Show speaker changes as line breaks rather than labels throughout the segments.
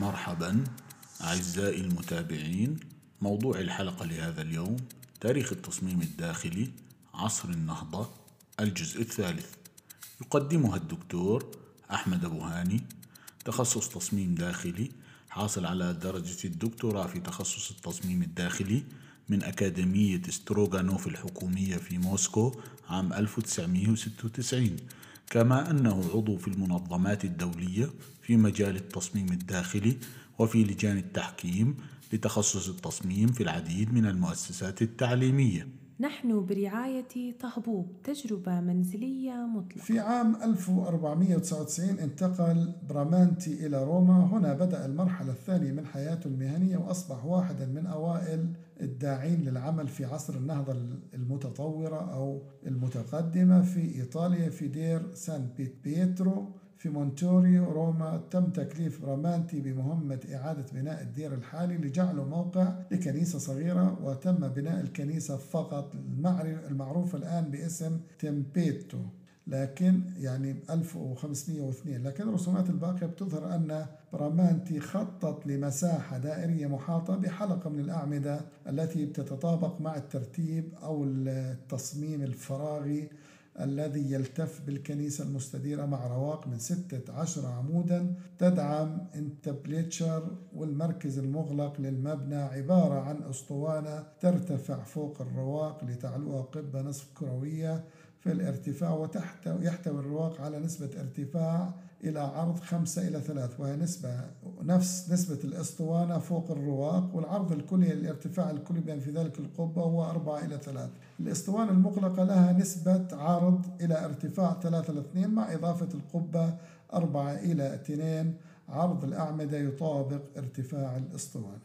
مرحبا أعزائي المتابعين موضوع الحلقة لهذا اليوم تاريخ التصميم الداخلي عصر النهضة الجزء الثالث. يقدمها الدكتور أحمد أبو هاني تخصص تصميم داخلي حاصل على درجة الدكتوراه في تخصص التصميم الداخلي من أكاديمية ستروغانوف الحكومية في موسكو عام 1996 كما أنه عضو في المنظمات الدولية في مجال التصميم الداخلي وفي لجان التحكيم لتخصص التصميم في العديد من المؤسسات التعليمية.
نحن برعاية طهبوب تجربة منزلية مطلقة.
في عام 1499 انتقل برامانتي إلى روما. هنا بدأ المرحلة الثانية من حياته المهنية وأصبح واحدا من أوائل الداعين للعمل في عصر النهضة المتطورة أو المتقدمة في إيطاليا في دير سان بيت بيترو في مونتوريو روما تم تكليف برامانتي بمهمة إعادة بناء الدير الحالي لجعله موقع لكنيسة صغيرة وتم بناء الكنيسة فقط المعروفة الآن باسم تيمبيتو. لكن يعني 1502 لكن الرسومات الباقية بتظهر أن برامانتي خطط لمساحة دائرية محاطة بحلقة من الأعمدة التي بتتطابق مع الترتيب أو التصميم الفراغي الذي يلتف بالكنيسة المستديرة مع رواق من ستة عشر عمودا تدعم انتبليتشر والمركز المغلق للمبنى عبارة عن أسطوانة ترتفع فوق الرواق لتعلوها قبة نصف كروية في الارتفاع وتحت يحتوي الرواق على نسبة ارتفاع إلى عرض خمسة إلى ثلاث وهي نسبة نفس نسبة الأسطوانة فوق الرواق والعرض الكلي الارتفاع الكلي بين في ذلك القبة هو أربعة إلى ثلاث الأسطوانة المغلقة لها نسبة عرض إلى ارتفاع ثلاثة إلى اثنين مع إضافة القبة أربعة إلى اثنين عرض الأعمدة يطابق ارتفاع الأسطوانة.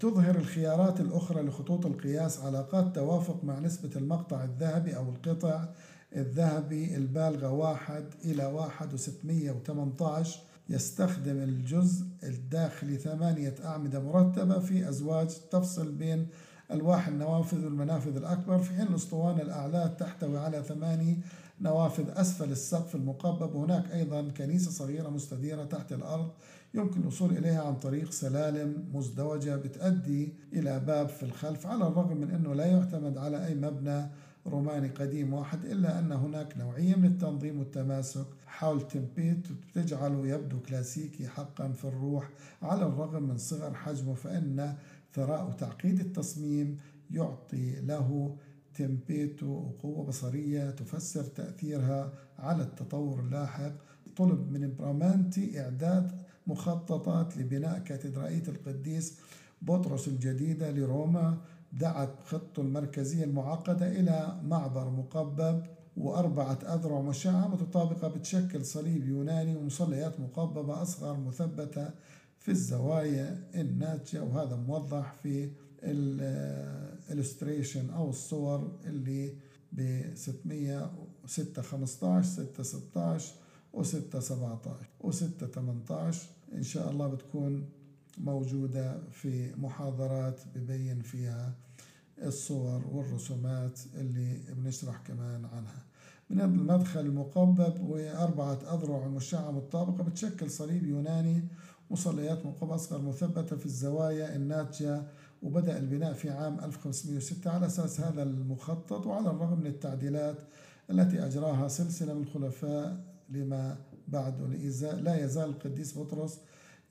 تظهر الخيارات الأخرى لخطوط القياس علاقات توافق مع نسبة المقطع الذهبي أو القطع الذهبي البالغة واحد إلى واحد وستمية وثمنتاش يستخدم الجزء الداخلي ثمانية أعمدة مرتبة في أزواج تفصل بين ألواح النوافذ والمنافذ الأكبر في حين الأسطوانة الأعلى تحتوي على ثماني نوافذ أسفل السقف المقبب. وهناك أيضا كنيسة صغيرة مستديرة تحت الأرض يمكن الوصول إليها عن طريق سلالم مزدوجة بتؤدي إلى باب في الخلف على الرغم من أنه لا يعتمد على أي مبنى روماني قديم واحد إلا أن هناك نوعية من التنظيم والتماسك حول تمبيت تجعله يبدو كلاسيكي حقا في الروح. على الرغم من صغر حجمه فإن ثراء وتعقيد التصميم يعطي له تمبيتو قوة بصرية تفسر تأثيرها على التطور اللاحق. طلب من برامانتي إعداد مخططات لبناء كاتدرائية القديس بطرس الجديدة لروما. دعت خطته المركزية المعقدة إلى معبر مقبب وأربعة أذرع مشعة متطابقة بتشكل صليب يوناني ومصليات مقببة أصغر مثبتة في الزوايا الناتجة. وهذا موضح في الالستريشن أو الصور اللي ب 600 6 15 6 16 و 6 17 و 6 18 إن شاء الله بتكون موجودة في محاضرات ببين فيها الصور والرسومات اللي بنشرح كمان عنها. من المدخل المقبب وأربعة أذرع مشعة متطابقة بتشكل صليب يوناني مصليات مقبة أصغر مثبتة في الزوايا الناتجة وبدأ البناء في عام 1506 على أساس هذا المخطط وعلى الرغم من التعديلات التي أجراها سلسلة من الخلفاء لما بعد لا يزال القديس بطرس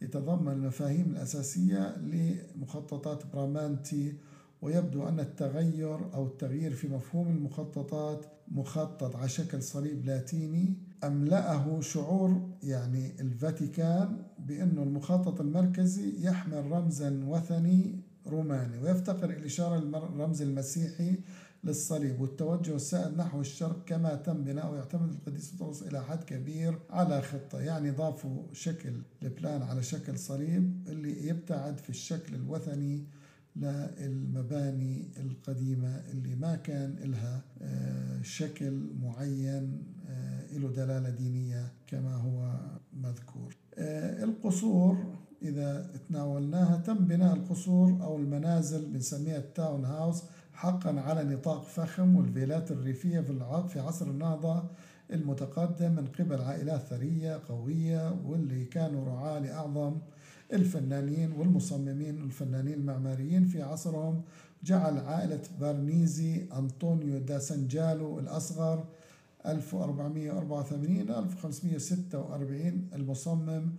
يتضمن المفاهيم الأساسية لمخططات برامانتي ويبدو أن التغير أو التغيير في مفهوم المخططات مخطط على شكل صليب لاتيني أملأه شعور يعني الفاتيكان بأنه المخطط المركزي يحمل رمزا وثني روماني ويفتقر الإشارة للرمز المسيحي للصليب والتوجه السائد نحو الشرق كما تم بناؤه يعتمد القديس بطرس إلى حد كبير على خطة يعني ضافوا شكل البلان على شكل صليب اللي يبتعد في الشكل الوثني للمباني القديمة اللي ما كان لها شكل معين له دلالة دينية كما هو مذكور. القصور إذا تناولناها تم بناء القصور أو المنازل بنسميها التاون هاوس حقا على نطاق فخم والفيلات الريفية في في عصر النهضة المتقدم من قبل عائلات ثرية قوية واللي كانوا رعاة لأعظم الفنانين والمصممين والفنانين المعماريين في عصرهم. جعل عائلة بارنيزي أنطونيو دا سنجالو الأصغر 1484 إلى 1546 المصمم.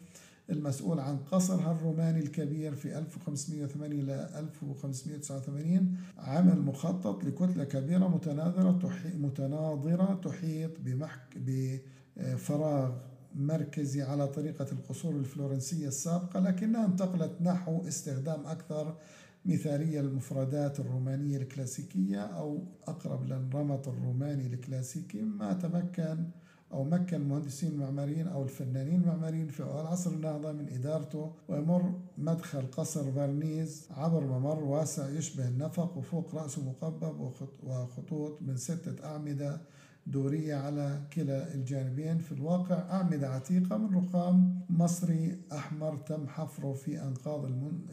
المسؤول عن قصرها الروماني الكبير في 1508 إلى 1589 عمل مخطط لكتلة كبيرة متناظرة متناظرة تحيط بمحك بفراغ مركزي على طريقة القصور الفلورنسية السابقة لكنها انتقلت نحو استخدام أكثر مثالية المفردات الرومانية الكلاسيكية أو أقرب للنمط الروماني الكلاسيكي ما تمكن أو مكن المهندسين المعماريين أو الفنانين المعماريين في أول عصر النهضة من إدارته ويمر مدخل قصر فارنيز عبر ممر واسع يشبه النفق وفوق رأسه مقبب وخطوط من ستة أعمدة دورية على كلا الجانبين في الواقع. أعمدة عتيقة من رخام مصري أحمر تم حفره في أنقاض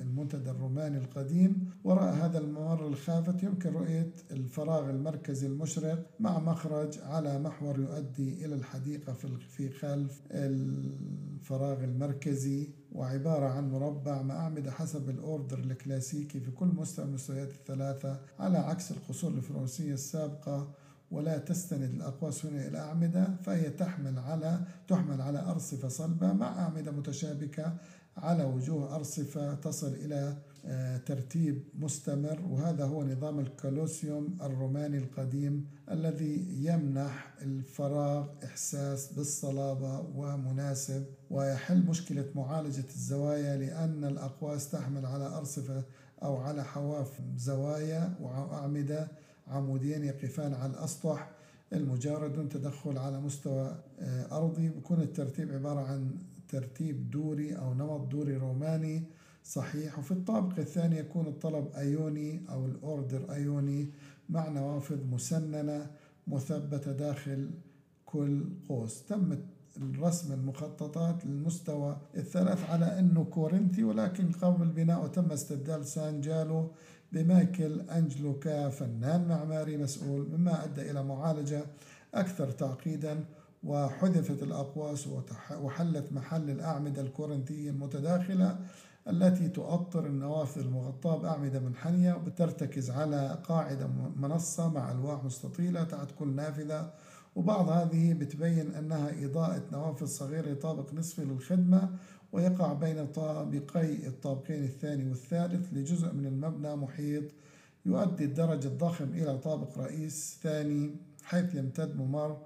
المنتدى الروماني القديم. وراء هذا الممر الخافت يمكن رؤية الفراغ المركزي المشرق مع مخرج على محور يؤدي إلى الحديقة في خلف الفراغ المركزي. وعبارة عن مربع مع أعمدة حسب الأوردر الكلاسيكي في كل مستوى المستويات الثلاثة على عكس القصور الفرنسية السابقة. ولا تستند الأقواس هنا إلى أعمدة فهي تحمل على تحمل على أرصفة صلبة مع أعمدة متشابكة على وجوه أرصفة تصل إلى آه، ترتيب مستمر. وهذا هو نظام الكالوسيوم الروماني القديم الذي يمنح الفراغ إحساس بالصلابة ومناسب ويحل مشكلة معالجة الزوايا لأن الأقواس تحمل على أرصفة أو على حواف زوايا وأعمدة. عمودين يقفان على الأسطح المجارد دون تدخل على مستوى آه، أرضي. بكون الترتيب عبارة عن ترتيب دوري أو نمط دوري روماني صحيح. وفي الطابق الثاني يكون الطلب أيوني أو الأوردر أيوني مع نوافذ مسننة مثبتة داخل كل قوس. تم الرسم المخططات للمستوى الثلاث على أنه كورنثي ولكن قبل بناءه تم استبدال سان جالو بمايكل أنجلو كفنان معماري مسؤول مما أدى إلى معالجة أكثر تعقيدا وحذفت الأقواس وحلت محل الأعمدة الكورنتية المتداخلة التي تؤطر النوافذ المغطاة بأعمدة منحنية وترتكز على قاعدة منصة مع ألواح مستطيلة تحت كل نافذة. وبعض هذه بتبين أنها إضاءة نوافذ صغيرة لطابق نصفي للخدمة ويقع بين طابقي الطابقين الثاني والثالث لجزء من المبنى محيط يؤدي الدرج الضخم إلى طابق رئيس ثاني حيث يمتد ممر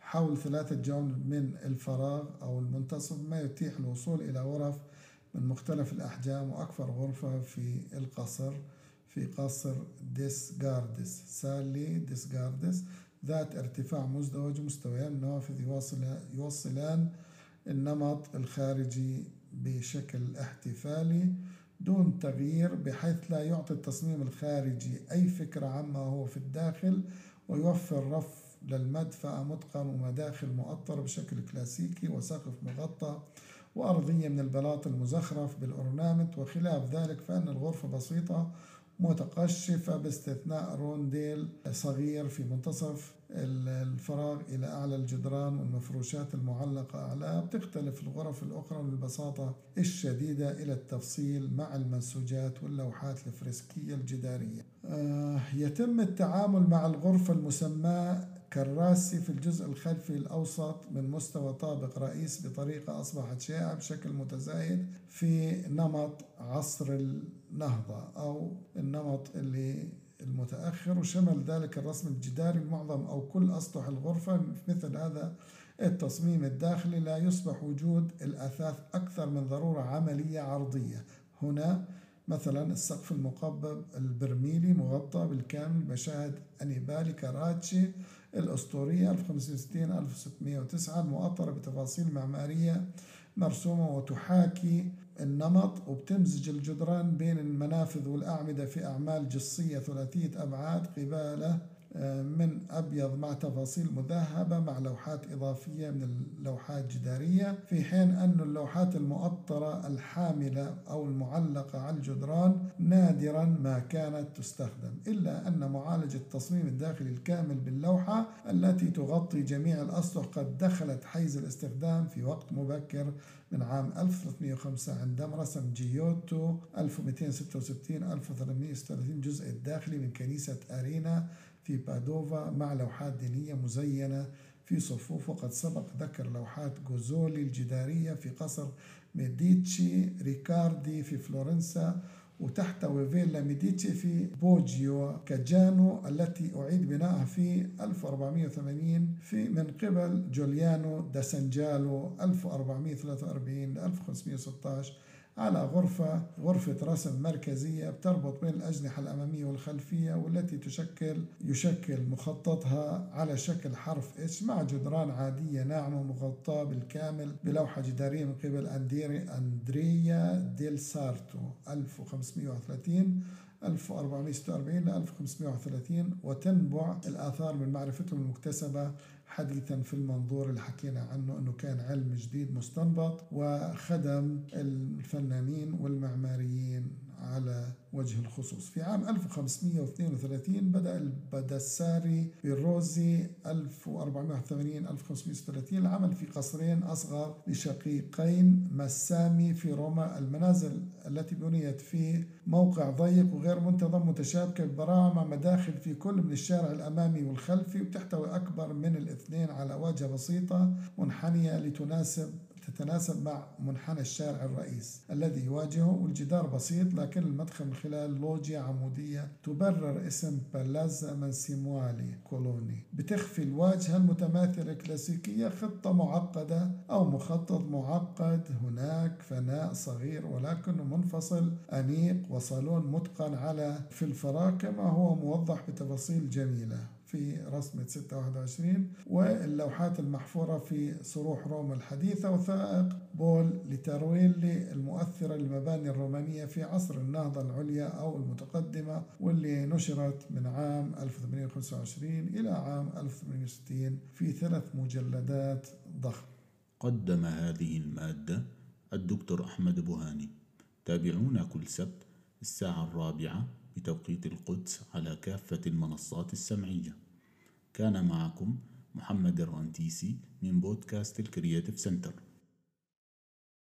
حول ثلاثة جوانب من الفراغ أو المنتصف ما يتيح الوصول إلى غرف من مختلف الأحجام وأكبر غرفة في القصر في قصر ديسغاردس. سالي ديسغاردس ذات ارتفاع مزدوج مستويان النوافذ يوصلان النمط الخارجي بشكل احتفالي دون تغيير بحيث لا يعطي التصميم الخارجي أي فكرة عما هو في الداخل ويوفر رف للمدفأة متقن ومداخل مؤطرة بشكل كلاسيكي وسقف مغطى وأرضية من البلاط المزخرف بالأورنامنت. وخلاف ذلك فإن الغرفة بسيطة متقشفة باستثناء رونديل صغير في منتصف الفراغ إلى أعلى الجدران والمفروشات المعلقة أعلى بتختلف الغرف الأخرى من البساطة الشديدة إلى التفصيل مع المنسوجات واللوحات الفريسكية الجدارية. آه يتم التعامل مع الغرفة المسماة كراسي في الجزء الخلفي الأوسط من مستوى طابق رئيس بطريقة أصبحت شائعة بشكل متزايد في نمط عصر النهضة أو النمط اللي المتأخر وشمل ذلك الرسم الجداري معظم أو كل أسطح الغرفة مثل هذا التصميم الداخلي لا يصبح وجود الأثاث أكثر من ضرورة عملية عرضية. هنا مثلا السقف المقبب البرميلي مغطى بالكامل بمشاهد أنيبالي كاراتشي الأسطورية 1560 1609 المؤطرة بتفاصيل معمارية مرسومة وتحاكي النمط وبتمزج الجدران بين المنافذ والأعمدة في أعمال جصية ثلاثية أبعاد قبالة من أبيض مع تفاصيل مذهبة مع لوحات إضافية من اللوحات جدارية في حين أن اللوحات المؤطرة الحاملة أو المعلقة على الجدران نادرا ما كانت تستخدم إلا أن معالجة التصميم الداخلي الكامل باللوحة التي تغطي جميع الأسطح قد دخلت حيز الاستخدام في وقت مبكر من عام 1305 عندما رسم جيوتو 1266 1336 جزء الداخلي من كنيسة أرينا في بادوفا مع لوحات دينية مزينة في صفوف وقد سبق ذكر لوحات جوتزولي الجدارية في قصر ميديتشي ريكاردي في فلورنسا وتحتوي فيلا ميديتشي في بوجيو كاجانو التي أعيد بنائها في 1480 في من قبل جوليانو دا سانجالو 1443 ل 1516 على غرفة غرفة رسم مركزية بتربط بين الأجنحة الأمامية والخلفية والتي تشكل يشكل مخططها على شكل حرف إتش مع جدران عادية ناعمة مغطاة بالكامل بلوحة جدارية من قبل أندريه أندريا ديل سارتو 1530 1446 ل 1530 وتنبع الآثار من معرفتهم المكتسبة حديثا في المنظور اللي حكينا عنه أنه كان علم جديد مستنبط وخدم الفنانين والمعماريين. على وجه الخصوص. في عام 1532 بدأ بالداساري بيروزي 1481 1530 العمل في قصرين أصغر لشقيقين مسامي في روما. المنازل التي بنيت في موقع ضيق وغير منتظم متشابكة ببراعة مع مداخل في كل من الشارع الأمامي والخلفي وتحتوي أكبر من الاثنين على واجهة بسيطة منحنية لتناسب تتناسب مع منحنى الشارع الرئيس الذي يواجهه والجدار بسيط لكن المدخل من خلال لوجيا عمودية تبرر اسم بالازا منسيموالي كولوني. بتخفي الواجهة المتماثلة الكلاسيكية خطة معقدة أو مخطط معقد. هناك فناء صغير ولكنه منفصل أنيق وصالون متقن على في الفراغ كما هو موضح بتفاصيل جميلة. في رسمة 621 واللوحات المحفورة في صروح روما الحديثة وثائق بول لترويلي المؤثرة للمباني الرومانية في عصر النهضة العليا أو المتقدمة واللي نشرت من عام 1825 إلى عام 1860 في ثلاث مجلدات ضخم.
قدم هذه المادة الدكتور أحمد بوهاني. تابعونا كل سبت الساعة الرابعة بتوقيت القدس على كافة المنصات السمعية. كان معكم محمد الرنتيسي من بودكاست الـ Creative Center.